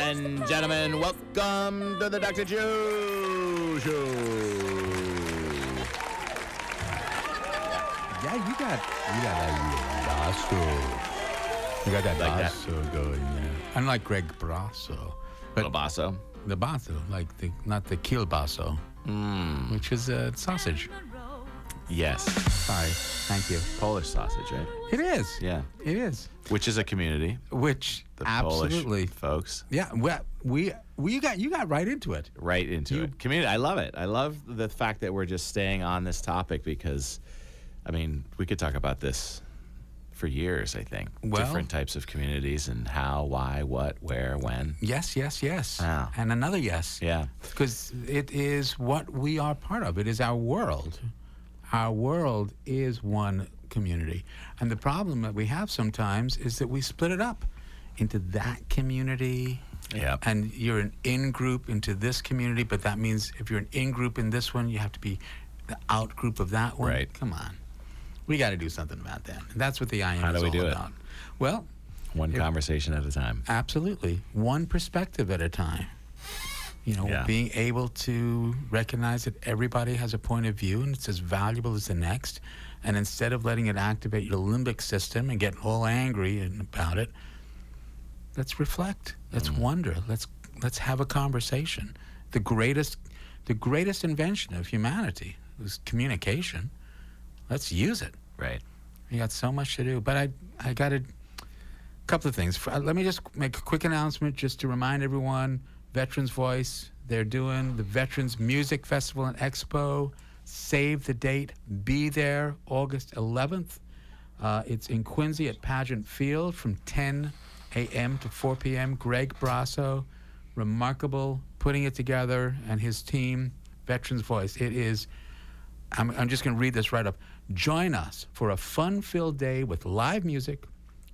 And gentlemen, welcome to the Dr. Joe Show. Yeah, you got you got that basso. You got that Like that? basso going. Yeah. Unlike Greg Brasso, Little basso. the basso, like the not the kielbasso, Mm. which is a sausage. Yes. Sorry, thank you. Polish sausage, right? It is. Yeah. It is. Which is a community. Which The absolutely. Polish folks. Yeah. Well, we we you got you got right into it. right into You- it. Community. I love it. I love the fact that we're just staying on this topic because, I mean, we could talk about this for years. I think Well- different types of communities and how, why, what, where, when. Yes, yes, yes. Wow. And another yes. Yeah. Because it is what we are part of. It is our world. Our world is one community. And the problem that we have sometimes is that we split it up into that community. Yeah. And you're an in group into this community, but that means if you're an in group in this one, you have to be the out group of that one. Right. Come on. We got to do something about that. And that's what the I Am How is do we all do it? about. Well, One conversation at a time. Absolutely. One perspective at a time. You know, Yeah. being able to recognize that everybody has a point of view and it's as valuable as the next. And instead of letting it activate your limbic system and getting all angry and about it, let's reflect. Let's wonder. Let's let's have a conversation. The greatest the greatest invention of humanity was communication. Let's use it. Right. We got so much to do, but I I got a couple of things. Uh, Let me just make a quick announcement, just to remind everyone. Veterans Voice. They're doing the Veterans Music Festival and Expo. Save the date. Be there August 11th. Uh, it's in Quincy at Pageant Field from 10 a.m. to 4 p.m. Greg Brasso, remarkable, putting it together, and his team, Veterans Voice. It is I'm, I'm just going to read this right up. Join us for a fun filled day with live music,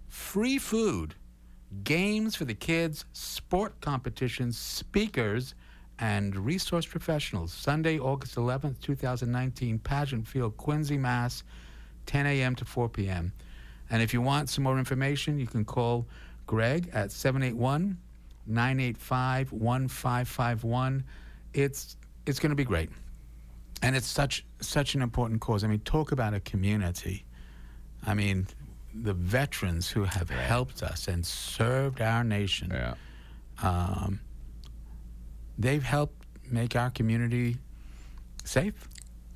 free food, games for the kids, sport competitions, speakers, and resource professionals. Sunday, August 11th, 2019, Pageant Field, Quincy, Mass, 10 a.m. to 4 p.m. And if you want some more information, you can call Greg at 781 985 1551. It's it's going to be great and it's such such an important cause. I mean, talk about a community. I mean, the veterans who have helped us and served our nation. Yeah. Um, they've helped make our community safe.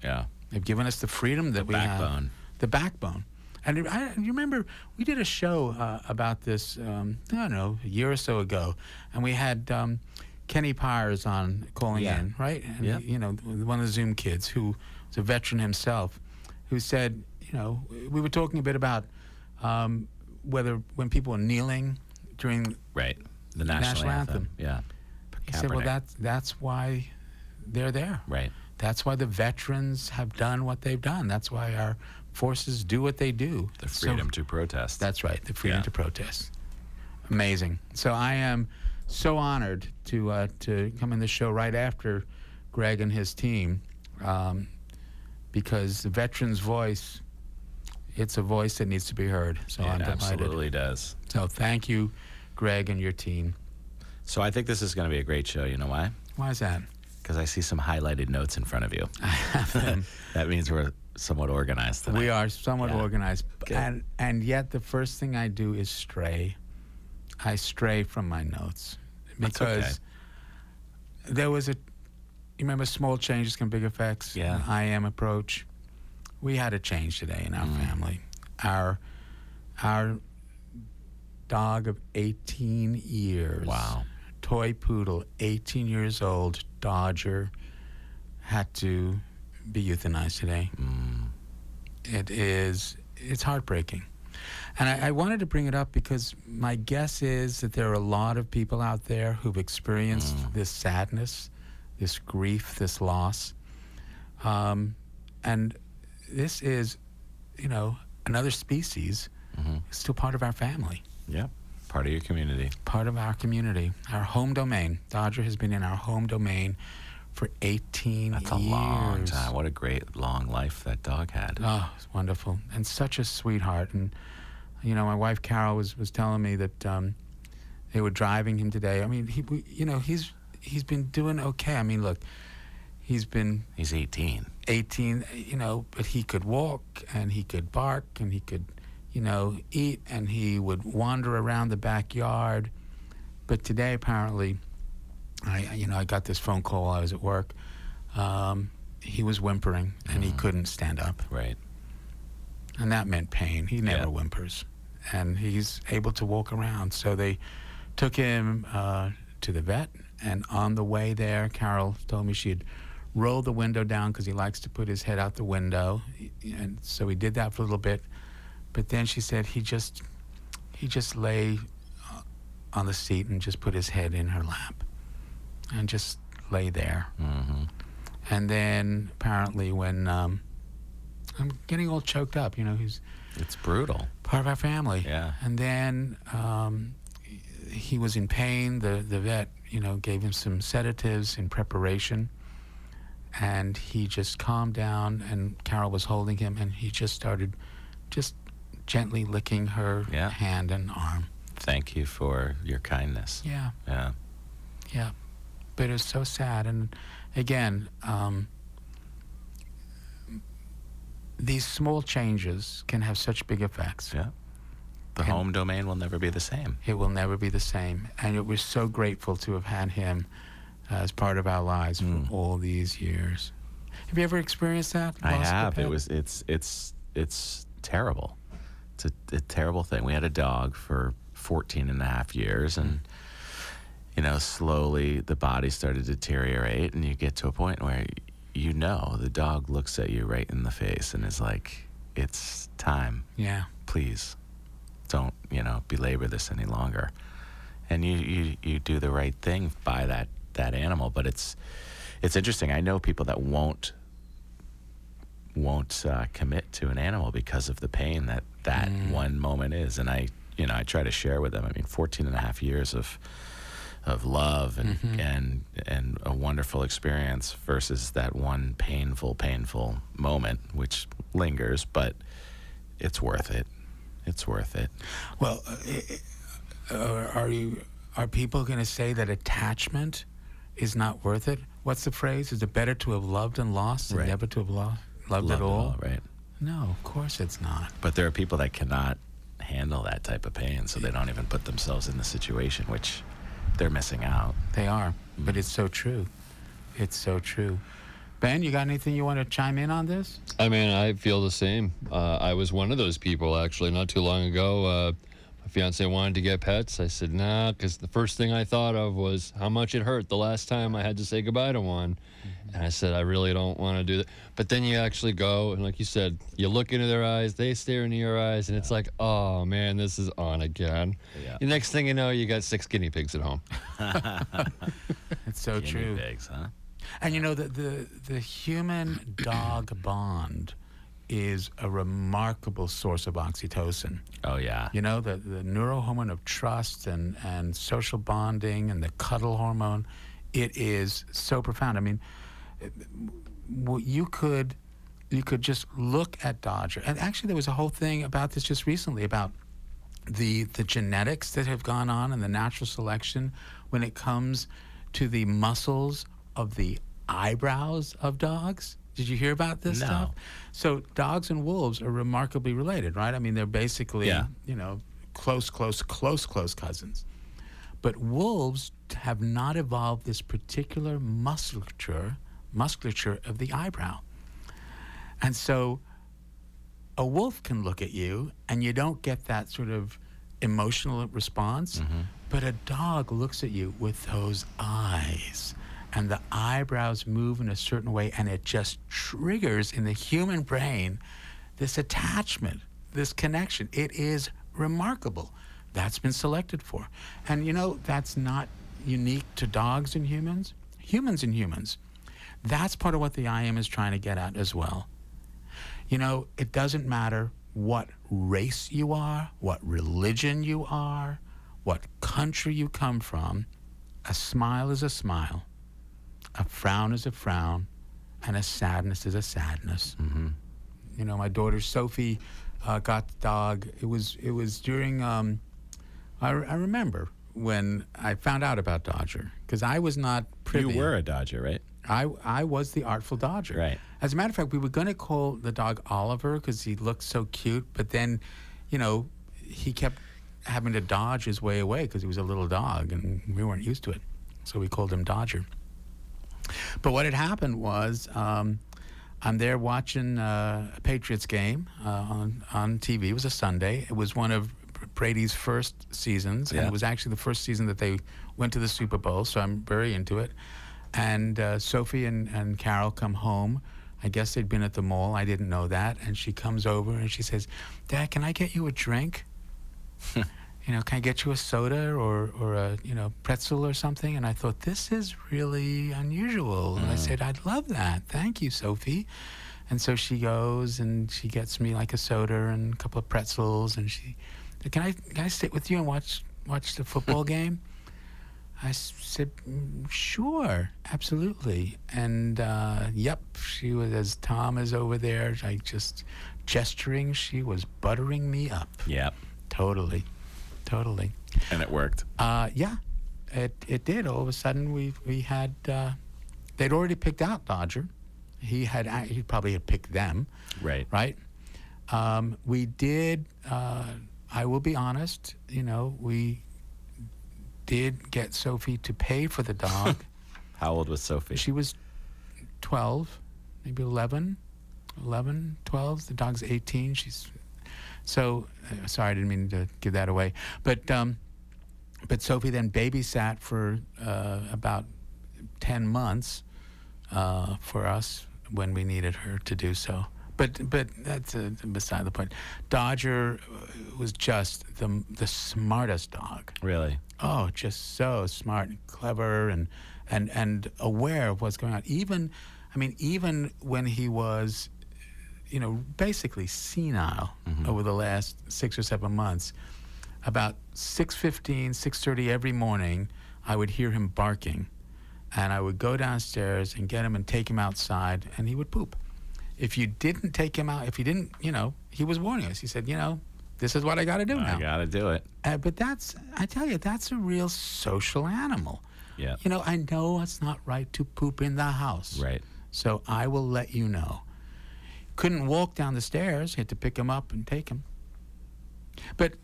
Yeah. They've given us the freedom that we have. backbone. The backbone. And I, you remember we did a show uh, about this, um, I don't know, a year or so ago, and we had um, Kenny Pyers on calling Yeah. in, right? And, Yeah. You know, one of the Zoom kids who was a veteran himself, who said, you know, we were talking a bit about um, whether when people are kneeling during Right. The national, National anthem. Yeah. he said, well, that's that's why they're there. Right. That's why the veterans have done what they've done. That's why our forces do what they do. The So- freedom to protest. that's right, the freedom Yeah. to protest. Amazing. So I am so honored to uh, to come in the show right after Greg and his team, um, because the veterans' voice, it's a voice that needs to be heard. So I'm it delighted. absolutely does. So thank you, Greg and your team. So I think this is going to be a great show. You know why? Why is that? Because I see some highlighted notes in front of you. that means we're somewhat organized tonight. We are somewhat Yeah. organized, Good. and and yet the first thing I do is stray. I stray from my notes because okay. there was a. You remember small changes can big effects. Yeah. I am approach. We had a change today in our Mm. family. Our our dog of 18 years. Wow. Toy poodle, 18 years old, Dodger, had to be euthanized today. Mm. It is, it's heartbreaking. And I, I, wanted to bring it up because my guess is that there are a lot of people out there who've experienced mm. this sadness, this grief, this loss. Um, and this is, you know, another species, mm-hmm. still part of our family. Yeah, part of your community. Part of our community, our home domain. Dodger has been in our home domain for 18 That's years. a long time. What a great long life that dog had. Oh, it's wonderful. And such a sweetheart. And you know, my wife Carol was was telling me that um, they were driving him today. I mean, he, you know, he's he's been doing okay. I mean, look, he's been he's 18. 18, you know, but he could walk and he could bark and he could, you know, eat and he would wander around the backyard. But today, apparently, I, you know, I got this phone call. While I was at work. Um, he was whimpering and mm. he couldn't stand up. Right and that meant pain. He never yeah. whimpers, and he's able to walk around. So they took him uh, to the vet, and on the way there, Carol told me she had rolled the window down because he likes to put his head out the window, and so he did that for a little bit. But then she said he just he just lay uh, on the seat and just put his head in her lap, and just lay there. Mm-hmm. And then apparently when um, I'm getting all choked up. You know, he's it's brutal. Part of our family. Yeah. And then um, he was in pain. The the vet, you know, gave him some sedatives in preparation, and he just calmed down. And Carol was holding him, and he just started, just gently licking her yeah. hand and arm. Thank you for your kindness. Yeah. Yeah. Yeah. But it was so sad, and again. Um, these small changes can have such big effects. Yeah. The and home domain will never be the same. It will never be the same. And we're so grateful to have had him as part of our lives mm. for all these years. Have you ever experienced that? I have. It was it's it's it's terrible. It's a, a, terrible thing. We had a dog for 14 and a half years and you know, slowly the body started to deteriorate and you get to a point where you know the dog looks at you right in the face and is like, "It's time. Yeah, please, don't you know belabor this any longer." And you you you do the right thing by that that animal, but it's it's interesting. I know people that won't won't uh, commit to an animal because of the pain that that mm. one moment is, and I you know I try to share with them. I mean, 14 and a half years of of love and mm-hmm. and and a wonderful experience versus that one painful painful moment which lingers but it's worth it it's worth it well uh, are you are people going to say that attachment is not worth it what's the phrase is it better to have loved and lost than right. never to have loved loved, at all? all right no of course it's not but there are people that cannot handle that type of pain so they don't even put themselves in the situation which they're missing out. They are, but it's so true. It's so true. Ben, you got anything you want to chime in on this? I mean, I feel the same. Uh, I was one of those people actually not too long ago. Uh, my fiance wanted to get pets. I said nah, because the first thing I thought of was how much it hurt the last time I had to say goodbye to one. And I said, I really don't want to do that. But then you actually go, and like you said, you look into their eyes, they stare into your eyes, and yeah. it's like, oh man, this is on again. Yeah. The next thing you know, you got six guinea pigs at home. it's so guinea true. Pigs, huh? And you know the the the human dog bond is a remarkable source of oxytocin. Oh yeah. You know the the neurohormone of trust and and social bonding and the cuddle hormone. It is so profound. I mean you could you could just look at Dodger. And actually, there was a whole thing about this just recently about the the genetics that have gone on and the natural selection when it comes to the muscles of the eyebrows of dogs. Did you hear about this no. stuff? So dogs and wolves are remarkably related, right? I mean, they're basically, yeah. you know, close, close, close, close cousins. But wolves have not evolved this particular musculature musculature of the eyebrow. And so a wolf can look at you and you don't get that sort of emotional response, mm-hmm. but a dog looks at you with those eyes and the eyebrows move in a certain way and it just triggers in the human brain this attachment, this connection. It is remarkable. That's been selected for. And you know, that's not unique to dogs and humans, humans and humans. That's part of what the I Am is trying to get at as well. You know, it doesn't matter what race you are, what religion you are, what country you come from. A smile is a smile, a frown is a frown, and a sadness is a sadness. Mm-hmm. You know, my daughter Sophie uh, got the dog. It was it was during. Um, I, I remember when I found out about Dodger because I was not privy. You were a Dodger, right? I I was the artful Dodger. Right. As a matter of fact, we were going to call the dog Oliver because he looked so cute, but then, you know, he kept having to dodge his way away because he was a little dog and we weren't used to it, so we called him Dodger. But what had happened was. Um, I'm there watching uh, a Patriots game uh, on on TV. It was a Sunday. It was one of Brady's first seasons, and it was actually the first season that they went to the Super Bowl. So I'm very into it. And uh, Sophie and, and Carol come home. I guess they'd been at the mall. I didn't know that. And she comes over and she says, "Dad, can I get you a drink? you know, can I get you a soda or or a you know pretzel or something?" And I thought this is really unusual. And I said, "I'd love that. Thank you, Sophie." And so she goes and she gets me like a soda and a couple of pretzels, and she, can I can I sit with you and watch watch the football game? I said, "Mm, sure, absolutely. And uh, yep, she was as Tom is over there, like just gesturing. She was buttering me up. Yep. Totally, totally. And it worked. Uh, yeah, it it did. All of a sudden, we we had uh, they'd already picked out Dodger. He had he probably had picked them, Right. right? Um, we did. Uh, I will be honest. You know, we did get Sophie to pay for the dog. How old was Sophie? she was 12, maybe 11, 11, 12. The dog's 18. She's so uh, sorry. I didn't mean to give that away. But um, but Sophie then babysat for uh, about 10 months uh, for us when we needed her to do so. But but that's uh, beside the point. Dodger uh, was just the the smartest dog. really? Oh, just so smart and clever and and and aware of what's going on. Even, I mean, even when he was, you know, basically senile mm-hmm. over the last six or seven months, about 6.15, 6.30 every morning, I would hear him barking. And I would go downstairs and get him and take him outside, and he would poop. If you didn't take him out, if you didn't, you know, he was warning us. He said, you know, this is what I got to do now. I gotta do it. Uh, but that's, I tell you, that's a real social animal. Yeah. You know, I know it's not right to poop in the house. Right. So I will let you know. Couldn't walk down the stairs, had to pick him up and take him. But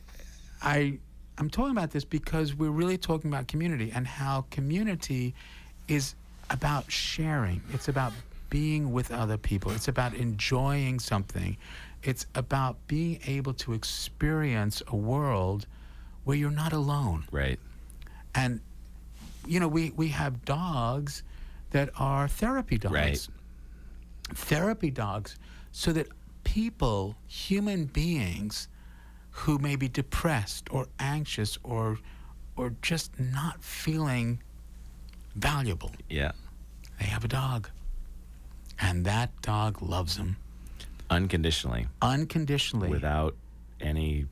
I, I'm talking about this because we're really talking about community and how community is about sharing. It's about being with other people. It's about enjoying something. It's about being able to experience a world where you're not alone. Right. And you know, we we have dogs that are therapy dogs. Right. Therapy dogs so that people, human beings who may be depressed or anxious or or just not feeling valuable, Yeah. they have a dog. And that dog loves them Unconditionally, unconditionally. without any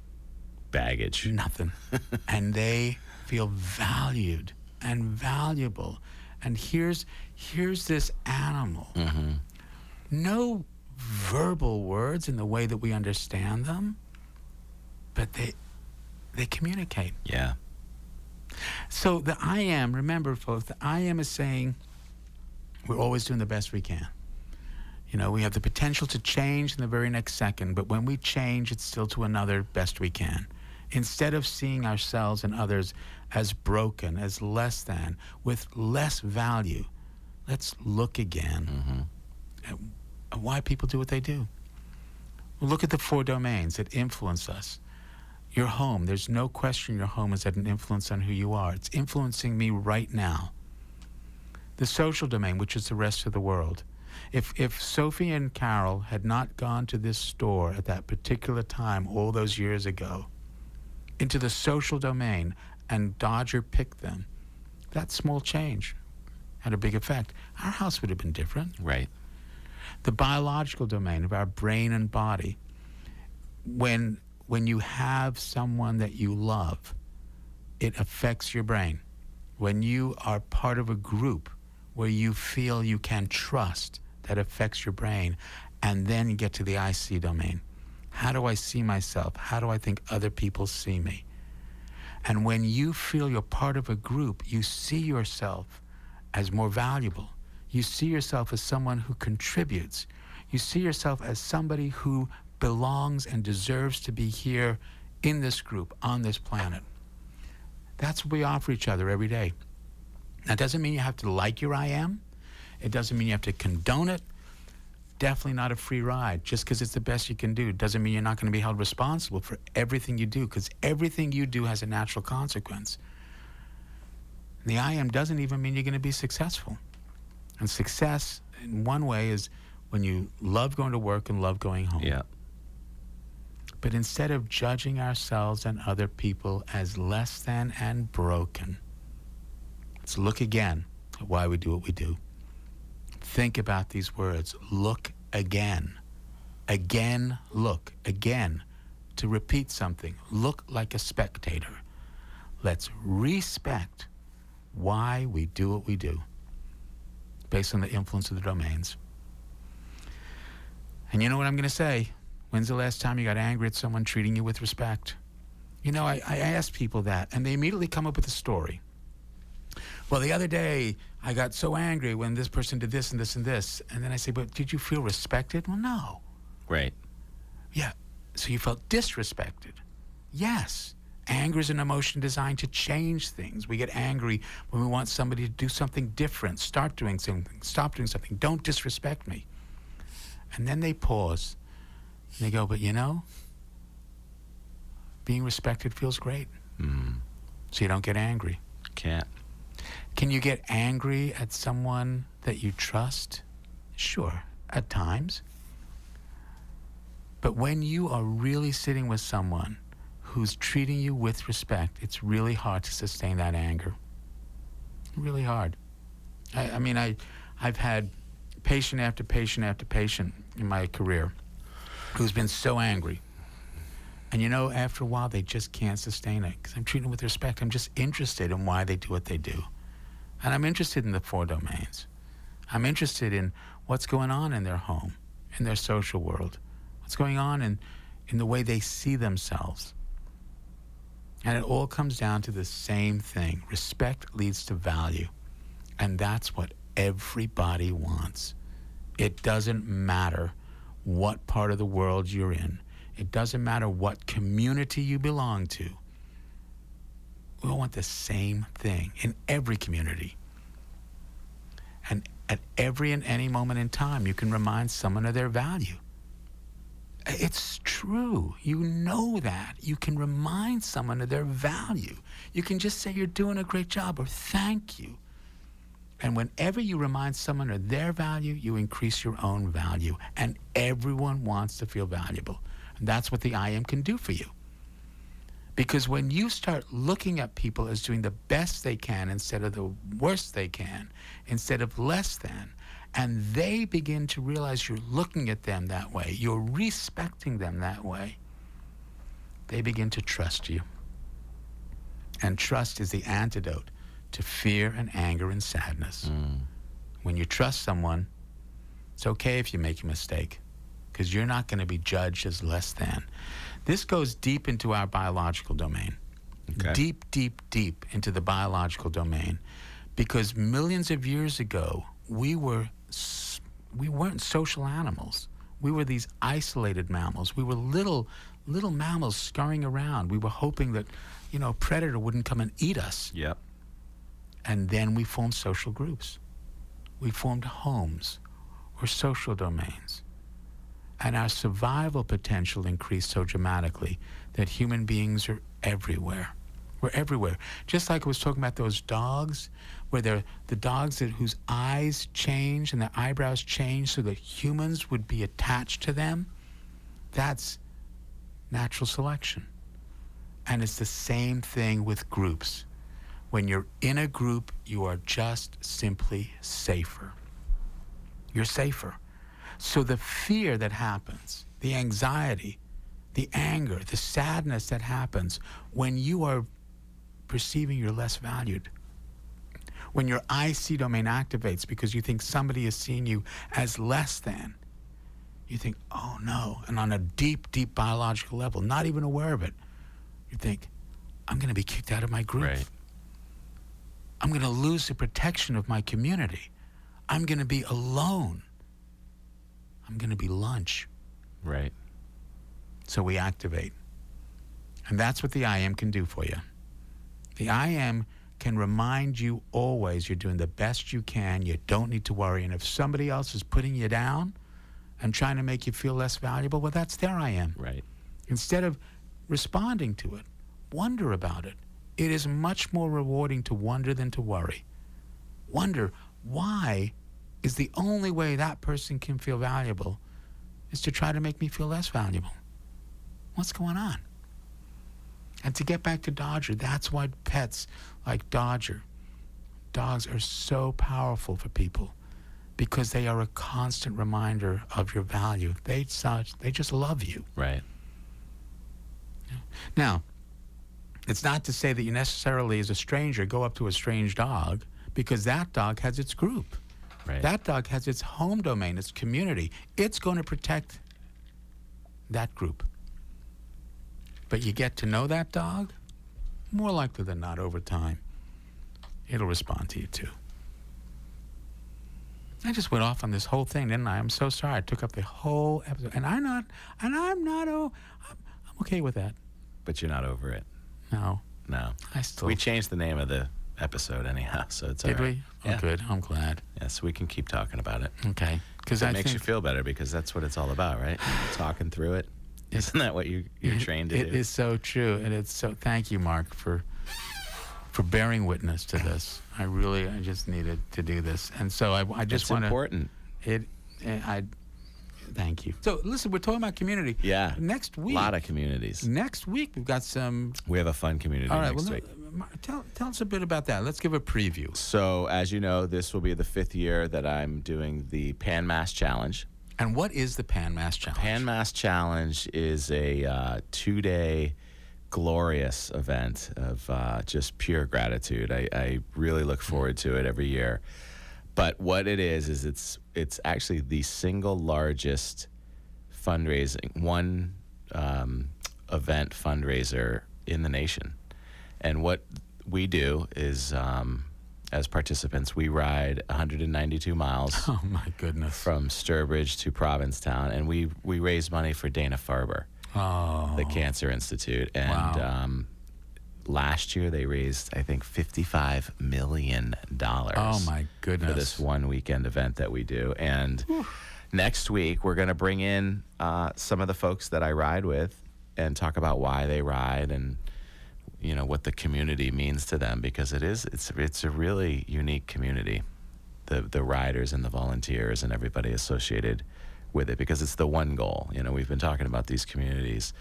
baggage. nothing. and they feel valued and valuable. And here's here's this animal. Mm-hmm. No verbal words in the way that we understand them, but they they communicate. Yeah. So the I am, remember folks, the I am is saying we're always doing the best we can. You know, we have the potential to change in the very next second, but when we change, it's still to another best we can. Instead of seeing ourselves and others as broken, as less than, with less value, let's look again at, at why people do what they do. Look at the four domains that influence us. Your home, there's no question your home has had an influence on who you are. It's influencing me right now. The social domain, which is the rest of the world. If, if Sophie and Carol had not gone to this store at that particular time all those years ago, into the social domain and Dodger picked them, that small change had a big effect. Our house would have been different. Right. The biological domain of our brain and body. When when you have someone that you love, it affects your brain. When you are part of a group where you feel you can trust, that affects your brain. And then get to the I see domain. How do I see myself? How do I think other people see me? And when you feel you're part of a group, you see yourself as more valuable. You see yourself as someone who contributes. You see yourself as somebody who belongs and deserves to be here in this group, on this planet. That's what we offer each other every day. That doesn't mean you have to like your I am. It doesn't mean you have to condone it. Definitely not a free ride. Just because it's the best you can do doesn't mean you're not going to be held responsible for everything you do, because everything you do has a natural consequence. The I am doesn't even mean you're going to be successful. And success, in one way, is when you love going to work and love going home. Yeah. But instead of judging ourselves and other people as less than and broken, let's look again at why we do what we do. Think about these words. Look again. Again, look. Again. To repeat something, look like a spectator. Let's respect why we do what we do based on the influence of the domains. And you know what I'm going to say? When's the last time you got angry at someone treating you with respect? You know, I, I ask people that, and they immediately come up with a story. Well, the other day, I got so angry when this person did this and this and this. And then I say, but did you feel respected? Well, no. Right. Yeah. So you felt disrespected? Yes. Anger is an emotion designed to change things. We get angry when we want somebody to do something different, start doing something, stop doing something. Don't disrespect me. And then they pause and they go, but you know, being respected feels great. Mm. So you don't get angry. Can't. Can you get angry at someone that you trust? Sure, at times. But when you are really sitting with someone who's treating you with respect, it's really hard to sustain that anger. Really hard. I, I mean, I, I've had patient after patient after patient in my career who's been so angry. And you know, after a while, they just can't sustain it because I'm treating them with respect. I'm just interested in why they do what they do. And I'm interested in the four domains. I'm interested in what's going on in their home, in their social world, what's going on in, in the way they see themselves. And it all comes down to the same thing respect leads to value. And that's what everybody wants. It doesn't matter what part of the world you're in, it doesn't matter what community you belong to. We all want the same thing in every community. And at every and any moment in time, you can remind someone of their value. It's true. You know that. You can remind someone of their value. You can just say you're doing a great job or thank you. And whenever you remind someone of their value, you increase your own value. And everyone wants to feel valuable. And that's what the I am can do for you. Because when you start looking at people as doing the best they can instead of the worst they can, instead of less than, and they begin to realize you're looking at them that way, you're respecting them that way, they begin to trust you. And trust is the antidote to fear and anger and sadness. Mm. When you trust someone, it's okay if you make a mistake because you're not going to be judged as less than. This goes deep into our biological domain. Okay. Deep, deep, deep into the biological domain. Because millions of years ago, we were we weren't social animals. We were these isolated mammals. We were little little mammals scurrying around. We were hoping that, you know, a predator wouldn't come and eat us. Yep. And then we formed social groups. We formed homes or social domains and our survival potential increased so dramatically that human beings are everywhere. We're everywhere. Just like I was talking about those dogs, where they're the dogs that, whose eyes change and their eyebrows change so that humans would be attached to them. That's natural selection. And it's the same thing with groups. When you're in a group, you are just simply safer. You're safer. So the fear that happens, the anxiety, the anger, the sadness that happens when you are perceiving you're less valued, when your I see domain activates because you think somebody is seeing you as less than, you think, oh no. And on a deep, deep biological level, not even aware of it, you think, I'm going to be kicked out of my group. Right. I'm going to lose the protection of my community. I'm going to be alone. I'm going to be lunch. Right. So we activate. And that's what the I am can do for you. The I am can remind you always you're doing the best you can. You don't need to worry. And if somebody else is putting you down and trying to make you feel less valuable, well, that's their I am. Right. Instead of responding to it, wonder about it. It is much more rewarding to wonder than to worry. Wonder why is the only way that person can feel valuable is to try to make me feel less valuable. What's going on? And to get back to Dodger, that's why pets like Dodger, dogs are so powerful for people because they are a constant reminder of your value. They such they just love you. Right. Now, it's not to say that you necessarily, as a stranger, go up to a strange dog because that dog has its group. Right. That dog has its home domain, its community. It's going to protect that group. But you get to know that dog, more likely than not over time, it'll respond to you too. I just went off on this whole thing, didn't I? I'm so sorry. I took up the whole episode, and I'm not, and I'm not. Oh, I'm, I'm okay with that. But you're not over it. No, No. I still. We changed the name of the episode anyhow, so it's did all right. we? Oh, Yeah. good. I'm glad. Yeah, so we can keep talking about it. Okay, because It makes think you feel better because that's what it's all about, right? Talking through it. Isn't that what you you're trained to It do? It is so true, and it's so. Thank you, Mark, for for bearing witness to this. I really, I just needed to do this, and so I, I just want to. important. It, eh, I. Thank you. So listen, we're talking about community. Yeah. Next week. A lot of communities. Next week we've got some. We have a fun community All right. next Well, week. Mar- tell tell us a bit about that. Let's give a preview. So, as you know, this will be the fifth year that I'm doing the Pan Mass Challenge. And what is the Pan Mass Challenge? Pan Mass Challenge is a uh, two day glorious event of uh, just pure gratitude. I, I really look forward to it every year. But what it is is it's it's actually the single largest fundraising one um, event fundraiser in the nation. And what we do is, um, as participants, we ride 192 miles Oh my goodness. from Sturbridge to Provincetown, and we we raise money for Dana Farber, Oh. the Cancer Institute, and Wow. um, last year they raised I think 55 million dollars. Oh my goodness. For this one weekend event that we do, and next week we're going to bring in uh, some of the folks that I ride with and talk about why they ride and you know what the community means to them because it is it's it's a really unique community the the riders and the volunteers and everybody associated with it because it's the one goal you know we've been talking about these communities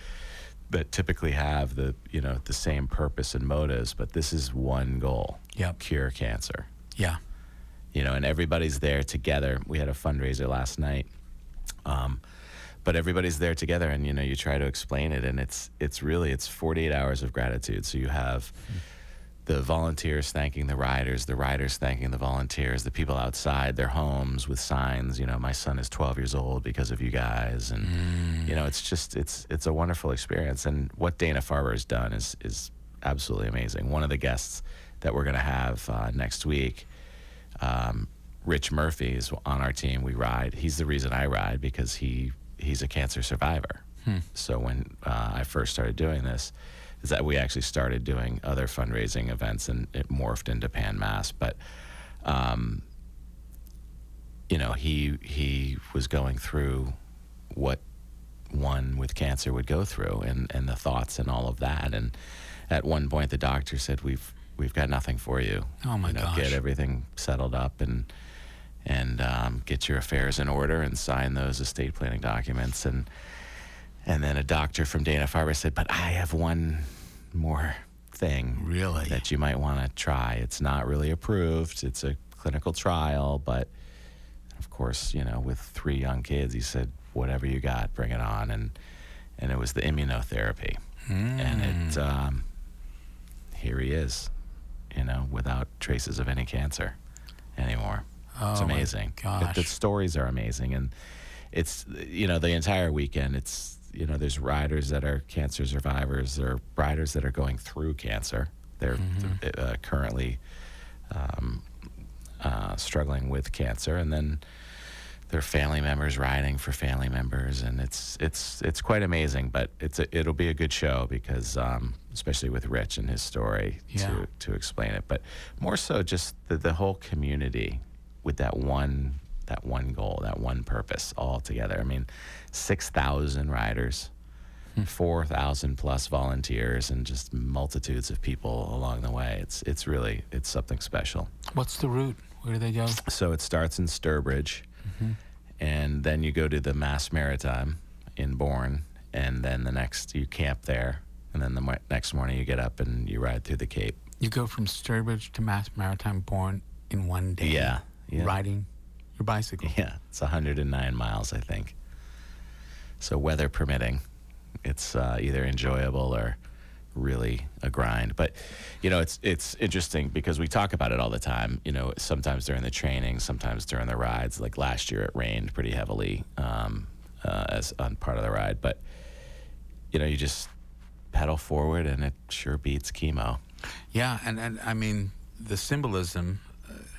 that typically have the you know the same purpose and motives but this is one goal Yep. cure cancer Yeah. you know, and everybody's there together. We had a fundraiser last night, um, but everybody's there together, and you know, you try to explain it, and it's it's really it's 48 hours of gratitude. So you have the volunteers thanking the riders, the riders thanking the volunteers, the people outside their homes with signs. You know, my son is 12 years old because of you guys, and you know, it's just it's it's a wonderful experience. And what Dana Farber has done is is absolutely amazing. One of the guests that we're going to have uh, next week um, Rich Murphy is on our team. We ride. He's the reason I ride because he he's a cancer survivor. So when uh, I first started doing this, is that we actually started doing other fundraising events and it morphed into Pan Mass. But um, you know, he he was going through what one with cancer would go through and, and the thoughts and all of that. And at one point, the doctor said, "We've we've got nothing for you. Oh, my you know, gosh. Get everything settled up and and um, get your affairs in order and sign those estate planning documents." And and then a doctor from Dana Farber said, "But I have one more thing Really? that you might want to try. It's not really approved. It's a clinical trial, but of course, you know, with three young kids, he said, "Whatever you got, bring it on." And and it was the immunotherapy, and it Mm. um, here he is, you know, without traces of any cancer anymore. It's Oh, my amazing. The- The, stories are amazing, and it's you know the entire weekend. It's you know there's riders that are cancer survivors. There are riders that are going through cancer. They're Mm-hmm. uh, currently um, uh, struggling with cancer, and then their family members riding for family members, and it's it's it's quite amazing. But it's a, it'll be a good show because um, especially with Rich and his story Yeah. to to explain it, but more so just the, the whole community with that one that one goal, that one purpose all together. I mean, six thousand riders. Hmm. 4,000 plus volunteers and just multitudes of people along the way. It's it's really it's something special. What's the route? Where do they go? So it starts in Sturbridge, and then you go to the Mass Maritime in Bourne, and then the next you camp there, and then the mo- next morning you get up and you ride through the Cape. You go from Sturbridge to Mass Maritime Bourne in one day. Yeah, yeah. Riding your bicycle. Yeah, it's 109 miles, I think. So weather permitting, it's uh, either enjoyable or really a grind. But you know, it's it's interesting because we talk about it all the time. You know, sometimes during the training, sometimes during the rides. Like last year, it rained pretty heavily um, uh, as on part of the ride. But you know, you just pedal forward, and it sure beats chemo. Yeah, and, and I mean, the symbolism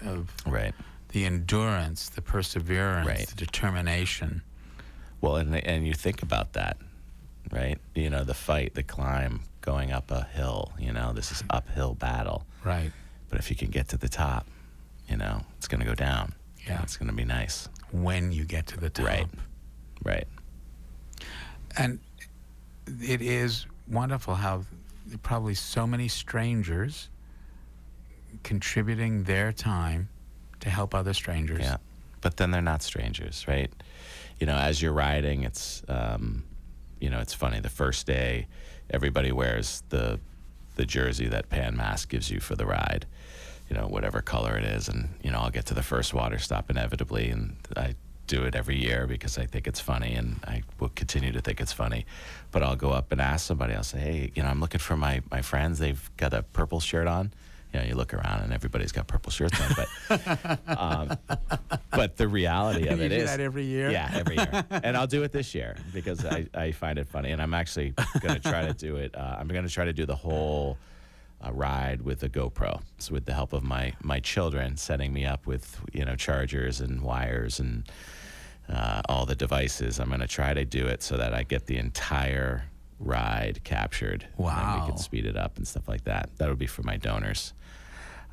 uh, of Right. The endurance, the perseverance, Right. the determination. Well, and and you think about that, right? You know, the fight, the climb, going up a hill. You know, this is uphill battle. Right. But if you can get to the top, you know, it's going to go down. Yeah. it's going to be nice. When you get to the top. Right. Right. And it is wonderful how probably so many strangers contributing their time to help other strangers. Yeah. But then they're not strangers, right? You know, as you're riding, it's, um, you know, it's funny. The first day, everybody wears the the jersey that Pan Mass gives you for the ride, you know, whatever color it is. And, you know, I'll get to the first water stop inevitably. And I do it every year because I think it's funny and I will continue to think it's funny. But I'll go up and ask somebody, I'll say, hey, you know, I'm looking for my, my friends. They've got a purple shirt on. You know, you look around and everybody's got purple shirts on. But, um, but the reality of it is. You it do is. that every year? Yeah, every year. and I'll do it this year because I, I find it funny. And I'm actually going to try to do it. Uh, I'm going to try to do the whole uh, ride with a GoPro. So with the help of my, my children setting me up with, you know, chargers and wires and uh, all the devices. I'm going to try to do it so that I get the entire ride captured. And we can speed it up and stuff like that. That would be for my donors.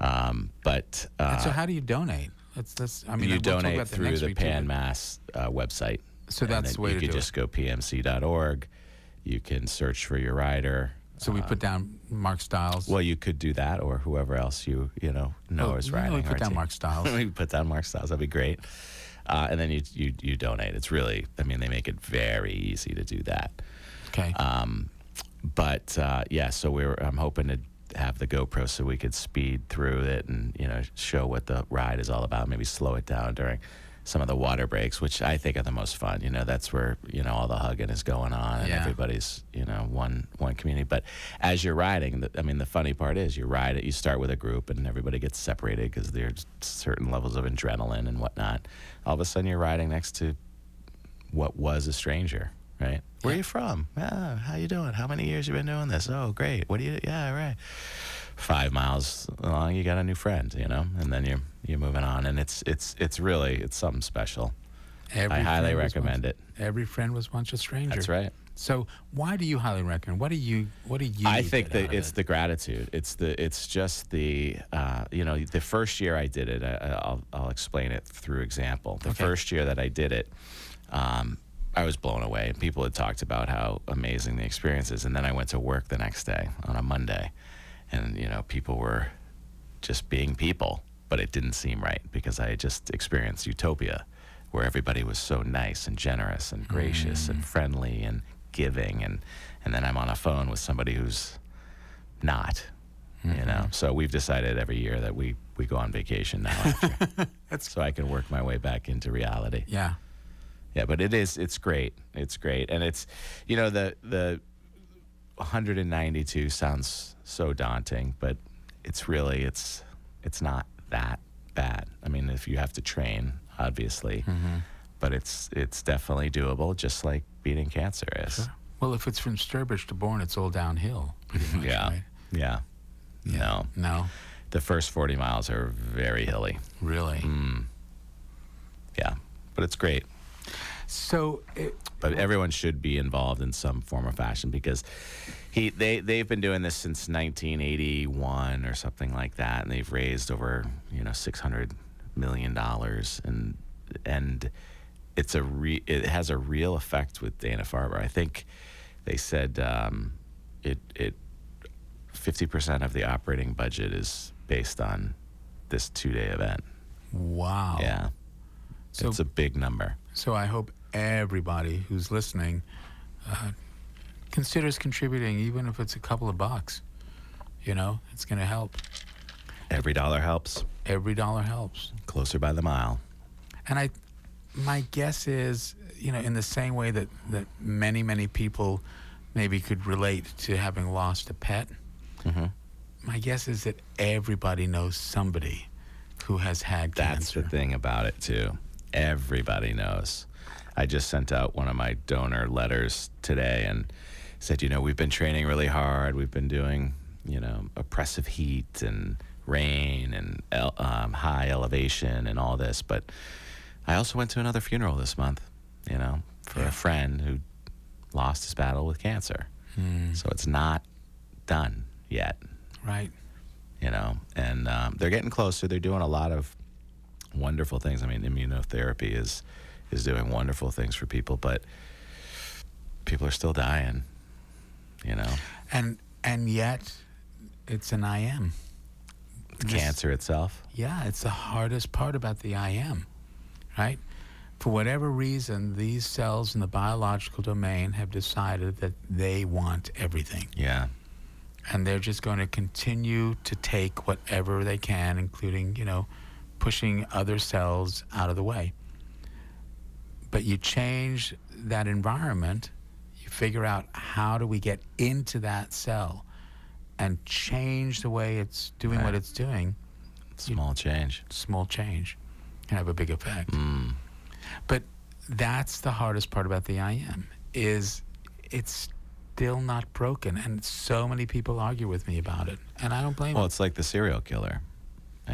Um, but uh, so how do you donate? Let's, let's, I mean, you we'll donate about through the week, too, Pan Mass uh, website. So that's the way you could just go pmc.org. You can search for your rider. So we put down Mark Stiles. Well, you could do that, or whoever else you you know know Oh, is riding. we put down team. Mark Stiles? we put down Mark Stiles. That'd be great. Uh, and then you, you you donate. It's really, I mean, they make it very easy to do that. okay. Um, but uh, yeah, so we're I'm hoping to have the GoPro so we could speed through it and you know show what the ride is all about. Maybe slow it down during some of the water breaks, which I think are the most fun. You know, that's where you know all the hugging is going on and Yeah. everybody's you know one one community. But as you're riding, the, I mean, the funny part is you ride it. You start with a group and everybody gets separated because there's certain levels of adrenaline and whatnot. All of a sudden, you're riding next to what was a stranger, right? Where are you from? Ah, how you doing? How many years you been doing this? Oh, great. What do you? Yeah, right. Five miles along, you got a new friend, you know, and then you're you're moving on, and it's it's it's really it's something special. Every I highly recommend once- it. Every friend was once a stranger. That's right. So why do you highly recommend? What do you? What do you? I think that it's it? the gratitude. It's the it's just the uh, you know the first year I did it. I, I'll I'll explain it through example. The Okay. first year that I did it, um, I was blown away. And people had talked about how amazing the experience is, and then I went to work the next day on a Monday, and you know people were just being people, but it didn't seem right because I had just experienced utopia, where everybody was so nice and generous and gracious and friendly and giving, and and then I'm on a phone with somebody who's not. You know, Mm-hmm. so we've decided every year that we we go on vacation now, so I can work my way back into reality. Yeah. Yeah, but it is it's great. It's great. And it's you know the the 192 sounds so daunting, but it's really it's it's not that bad. I mean, if you have to train, obviously. But it's it's definitely doable just like beating cancer is. Well, if it's from Sturbridge to Bourne, it's all downhill, much, Yeah. right? Yeah. No. No, The first 40 miles are very hilly. really. Mm. Yeah. But it's great. So, it, but everyone should be involved in some form or fashion because he they they've been doing this since 1981 or something like that and they've raised over you know 600 million dollars and and it's a re, it has a real effect with Dana Farber. I think they said um, it it 50% of the operating budget is based on this two-day event. Wow. yeah. So- it's a big number. So I hope everybody who's listening uh, considers contributing, even if it's a couple of bucks. You know, it's going to help. every dollar helps Every dollar helps. closer by the mile And I, my guess is, you know, in the same way that that many many people maybe could relate to having lost a pet. My guess is that everybody knows somebody who has had cancer. That's cancer. the thing about it too. Everybody knows. I just sent out one of my donor letters today and said, you know, we've been training really hard. We've been doing, you know, oppressive heat and rain and um, high elevation and all this. But I also went to another funeral this month, you know, for a friend who lost his battle with cancer. So it's not done yet Right. you know, and um, they're getting closer. They're doing a lot of wonderful things. I mean, immunotherapy is is doing wonderful things for people, but people are still dying. You know, And and yet, it's an I am. This- cancer itself. Yeah, it's the hardest part about the I am, right? For whatever reason, these cells in the biological domain have decided that they want everything. Yeah, And they're just going to continue to take whatever they can, including, you know, pushing other cells out of the way. But you change that environment, you figure out how do we get into that cell and change the way it's doing what it's doing small change. small change can have a big effect. Mm. But that's the hardest part about the I am is it's still not broken, and so many people argue with me about it, and I don't blame them. Well, them. it's like the serial killer.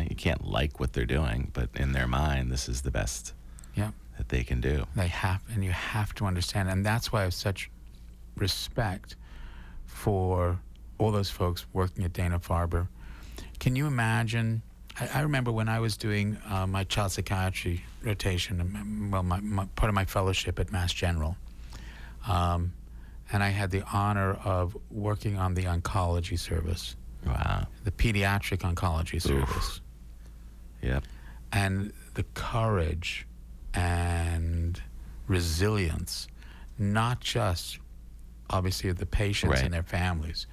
You can't like what they're doing, but in their mind, this is the best Yeah, that they can do. they have, and you have to understand, and that's why I have such respect for all those folks working at Dana Farber. Can you imagine? I, I remember when I was doing uh, my child psychiatry rotation, well, my, my, part of my fellowship at Mass General, um, and I had the honor of working on the oncology service, Wow. the pediatric oncology service Oof. Yep. and the courage and resilience, not just obviously of the patients Right. and their families,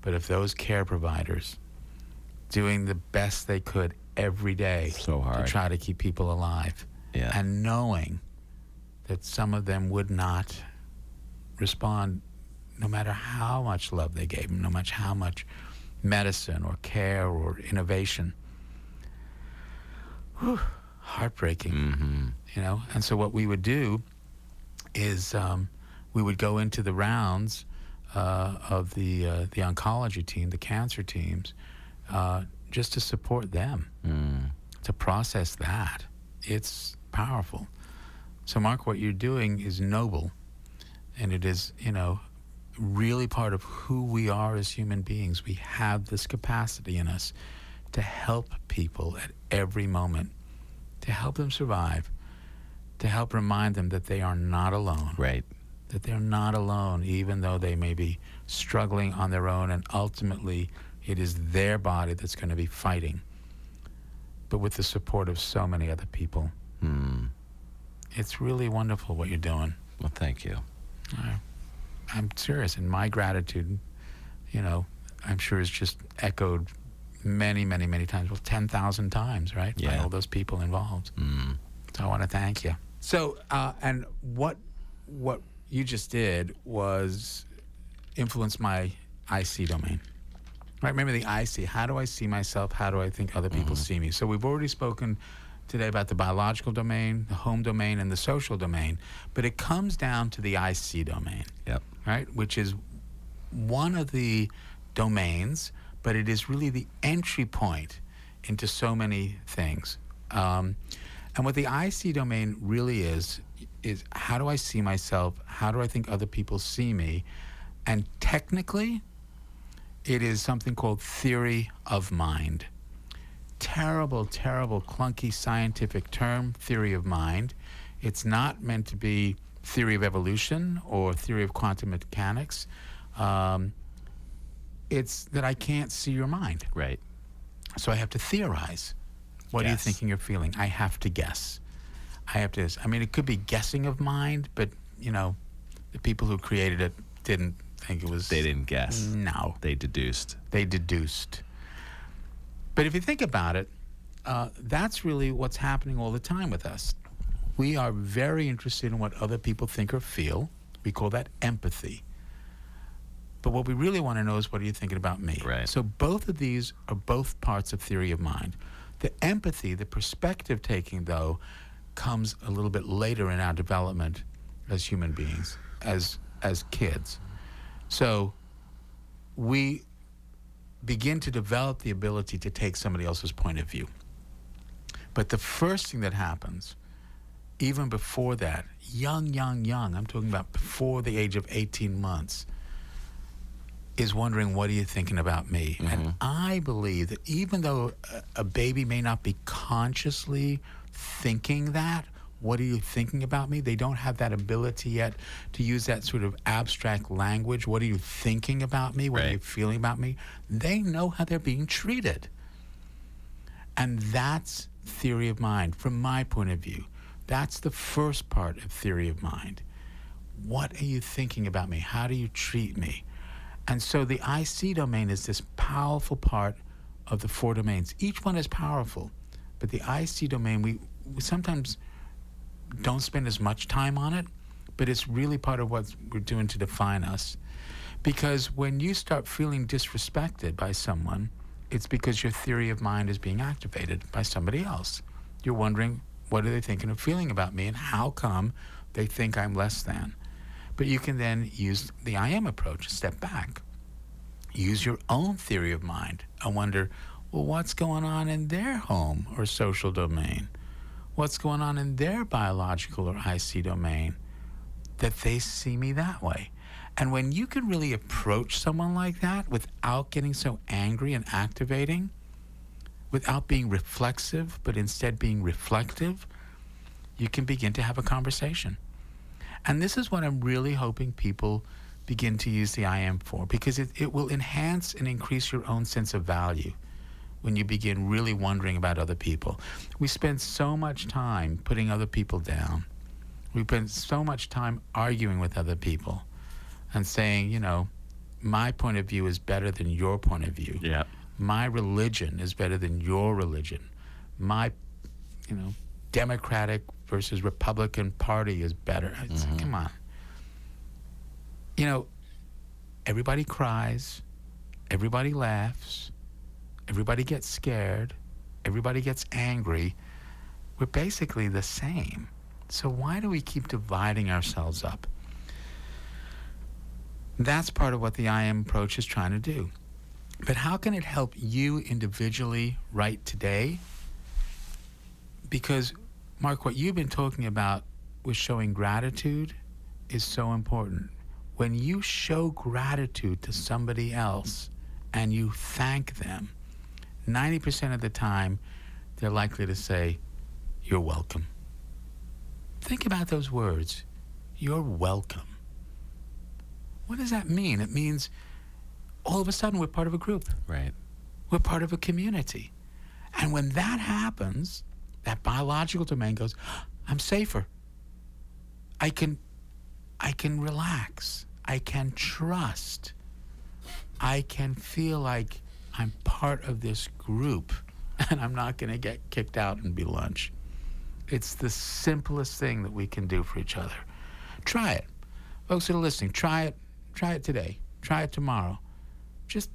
but of those care providers doing the best they could every day So to try to keep people alive. Yeah. And knowing that some of them would not respond no matter how much love they gave them, no matter how much medicine or care or innovation. Whew, heartbreaking, Mm-hmm. You know. And so what we would do is um, we would go into the rounds uh, of the uh, the oncology team, the cancer teams, uh, just to support them Mm. to process that. It's powerful. So, Mark, what you're doing is noble, and it is, you know, really part of who we are as human beings. We have this capacity in us to help people at every moment, to help them survive, to help remind them that they are not alone Right. that they're not alone, even though they may be struggling on their own, and ultimately it is their body that's going to be fighting. But with the support of so many other people, Mm. it's really wonderful what you're doing. Well, thank you. I'm serious, and my gratitude, you know, I'm sure is just echoed many, many, many times. Well, 10,000 times, right? Yeah. By all those people involved. Mm. So I want to thank you. So, uh, and what what you just did was influence my IC domain. Right? Remember the IC. How do I see myself? How do I think other people see me? So we've already spoken today about the biological domain, the home domain, and the social domain, but it comes down to the IC domain Yep. right? Which is one of the domains, but it is really the entry point into so many things. Um, and what the IC domain really is, is how do I see myself? How do I think other people see me? And technically, it is something called theory of mind. Terrible, terrible, clunky scientific term, theory of mind. It's not meant to be theory of evolution or theory of quantum mechanics. Um, it's that I can't see your mind. Right. So I have to theorize. What are you thinking you're feeling? I have to guess. I have to. Guess. I mean, it could be guessing of mind, but you know, the people who created it didn't think it was. They didn't guess. No, They deduced. they deduced. But if you think about it, uh, that's really what's happening all the time with us. We are very interested in what other people think or feel. We call that empathy. But what we really want to know is what are you thinking about me? Right. So both of these are both parts of theory of mind. The empathy, the perspective taking, though, comes a little bit later in our development as human beings, as as kids. So we begin to develop the ability to take somebody else's point of view. But the first thing that happens, even before that, young, young, young, I'm talking about before the age of 18 months, is wondering, what are you thinking about me? And mm-hmm. I believe that even though a, a baby may not be consciously thinking that, what are you thinking about me? They don't have that ability yet to use that sort of abstract language. What are you thinking about me? What are you feeling about me? They know how they're being treated. And that's theory of mind from my point of view. That's the first part of theory of mind. What are you thinking about me? How do you treat me? And so the IC domain is this powerful part of the four domains. Each one is powerful, but the IC domain, we, we sometimes don't spend as much time on it, but it's really part of what we're doing to define us. Because when you start feeling disrespected by someone, it's because your theory of mind is being activated by somebody else. You're wondering, what are they thinking or feeling about me, and how come they think I'm less than? But you can then use the I am approach, step back. Use your own theory of mind and wonder, well, what's going on in their home or social domain? What's going on in their biological or IC domain that they see me that way? And when you can really approach someone like that without getting so angry and activating, without being reflexive, but instead being reflective, you can begin to have a conversation. And this is what I'm really hoping people begin to use the I am for, because it, it will enhance and increase your own sense of value when you begin really wondering about other people. We spend so much time putting other people down. We spend so much time arguing with other people and saying, you know, my point of view is better than your point of view. Yeah. My religion is better than your religion. My, you know, Democratic versus Republican Party is better. It's, mm-hmm. Come on. You know, everybody cries, everybody laughs, everybody gets scared, everybody gets angry. We're basically the same. So why do we keep dividing ourselves up? That's part of what the I am approach is trying to do. But how can it help you individually right today? Because, Mark, what you've been talking about with showing gratitude is so important. When you show gratitude to somebody else and you thank them, 90% of the time, they're likely to say, You're welcome. Think about those words. You're welcome. What does that mean? It means all of a sudden we're part of a group. Right. We're part of a community. And when that happens, that biological domain goes, I'm safer. I can I can relax. I can trust I can feel like I'm part of this group and I'm not going to get kicked out and be lunch. It's the simplest thing that we can do for each other. Try it. Folks that are listening, try it. Try it today. Try it tomorrow. Just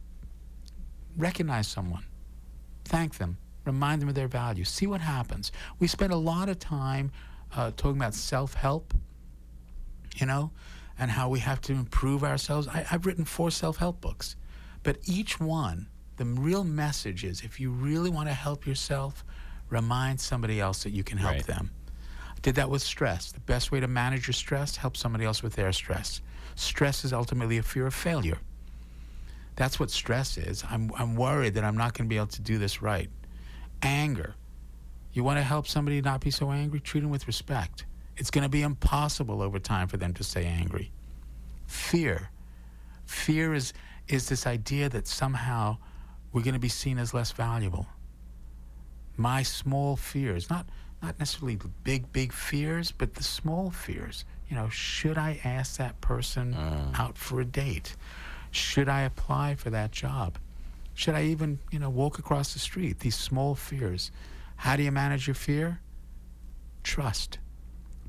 recognize someone. Thank them. Remind them of their value. See what happens. We spend a lot of time uh, talking about self help, you know, and how we have to improve ourselves. I, I've written four self help books, but each one, the real message is if you really want to help yourself, remind somebody else that you can help Right. them. I did that with stress. The best way to manage your stress, help somebody else with their stress. Stress is ultimately a fear of failure. That's what stress is. I'm, I'm worried that I'm not going to be able to do this right. Anger. You want to help somebody not be so angry? Treat them with respect. It's going to be impossible over time for them to stay angry. Fear. Fear is, is this idea that somehow we're going to be seen as less valuable. My small fears, not, not necessarily the big, big fears, but the small fears. You know, should I ask that person ah. out for a date? Should I apply for that job? Should I even, you know, walk across the street? These small fears. How do you manage your fear? Trust.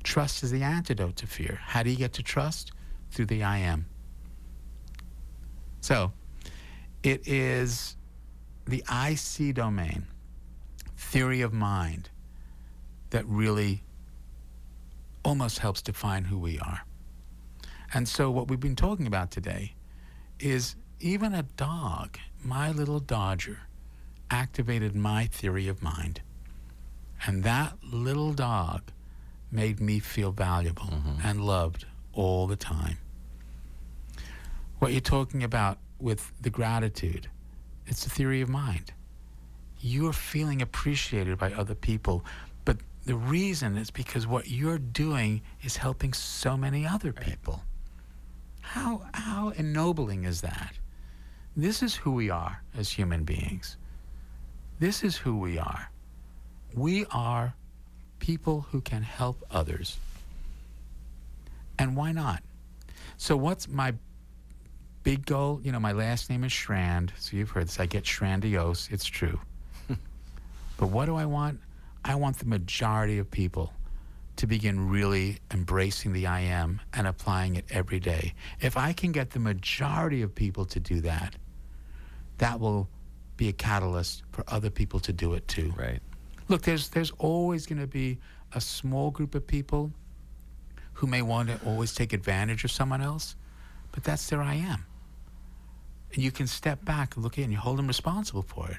Trust is the antidote to fear. How do you get to trust? Through the I am. So, it is the IC domain, theory of mind, that really almost helps define who we are. And so, what we've been talking about today is even a dog, my little Dodger, activated my theory of mind. And that little dog made me feel valuable mm-hmm. and loved all the time. What you're talking about with the gratitude, it's a theory of mind. You're feeling appreciated by other people, but the reason is because what you're doing is helping so many other people. How, how ennobling is that? This is who we are as human beings. This is who we are. We are people who can help others. And why not? So, what's my big goal? You know, my last name is Shrand, so you've heard this. I get Shrandiose. It's true. but what do I want? I want the majority of people to begin really embracing the I am and applying it every day. If I can get the majority of people to do that, that will be a catalyst for other people to do it too. Right. Look, there's there's always going to be a small group of people who may want to always take advantage of someone else, but that's their I am. And you can step back and look in, you hold them responsible for it.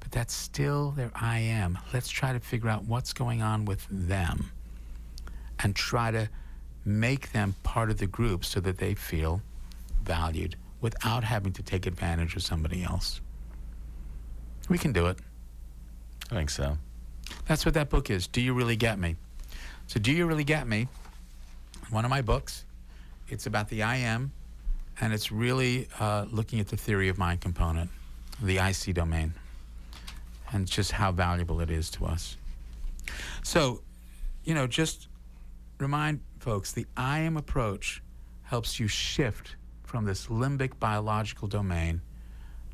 But that's still their I am. Let's try to figure out what's going on with them and try to make them part of the group so that they feel valued without having to take advantage of somebody else. We can do it. I think so. That's what that book is. Do you really get me? So, Do You Really Get Me? One of my books. It's about the I am, and it's really uh, looking at the theory of mind component, the IC domain, and just how valuable it is to us. So, you know, just remind folks the I am approach helps you shift from this limbic biological domain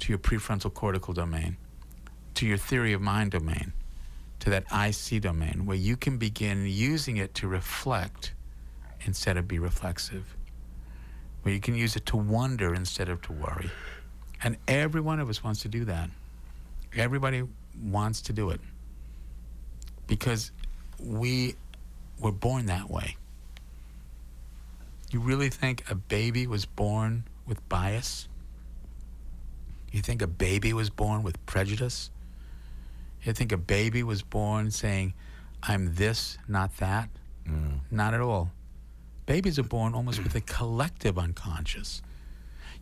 to your prefrontal cortical domain, to your theory of mind domain to that IC domain where you can begin using it to reflect instead of be reflexive, where you can use it to wonder instead of to worry. And every one of us wants to do that. Everybody wants to do it because we were born that way. You really think a baby was born with bias? You think a baby was born with prejudice? You think a baby was born saying, I'm this, not that? Mm. Not at all. Babies are born almost with a collective unconscious.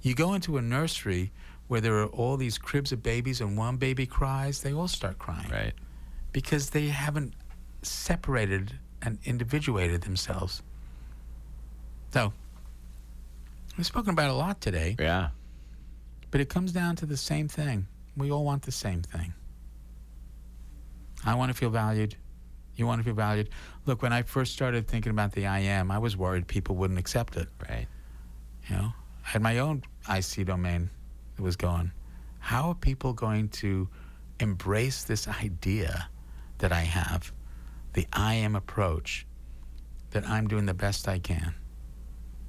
You go into a nursery where there are all these cribs of babies and one baby cries, they all start crying Right. because they haven't separated and individuated themselves. So, we've spoken about a lot today, Yeah. but it comes down to the same thing. We all want the same thing. I want to feel valued. You want to feel valued. Look, when I first started thinking about the I am, I was worried people wouldn't accept it. Right. You know, I had my own IC domain that was going, how are people going to embrace this idea that I have, the I am approach, that I'm doing the best I can?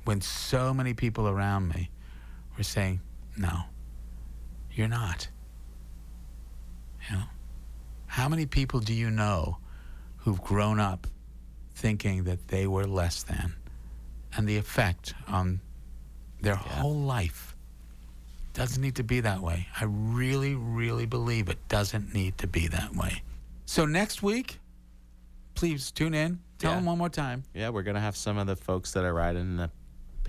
When so many people around me were saying, no, you're not. You know? How many people do you know who've grown up thinking that they were less than? And the effect on their whole life doesn't need to be that way. I really, really believe it doesn't need to be that way. So next week, please tune in. Tell Yeah. them one more time. Yeah, we're gonna have some of the folks that are riding the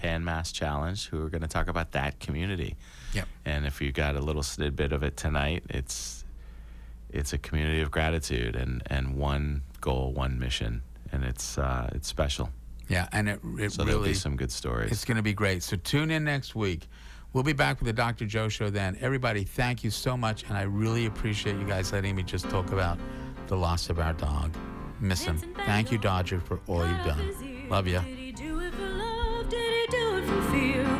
Pan Mass Challenge who are gonna talk about that community. Yep. And if you got a little snippet of it tonight, it's it's a community of gratitude and and one goal, one mission, and it's uh, it's special. Yeah, and it, it So there'll really be some good stories. It's going to be great. So tune in next week. We'll be back with the Dr. Joe Show then. Everybody, thank you so much, and I really appreciate you guys letting me just talk about the loss of our dog. Miss him. Thank you, Dodger, for all you've done. Love you. Feel.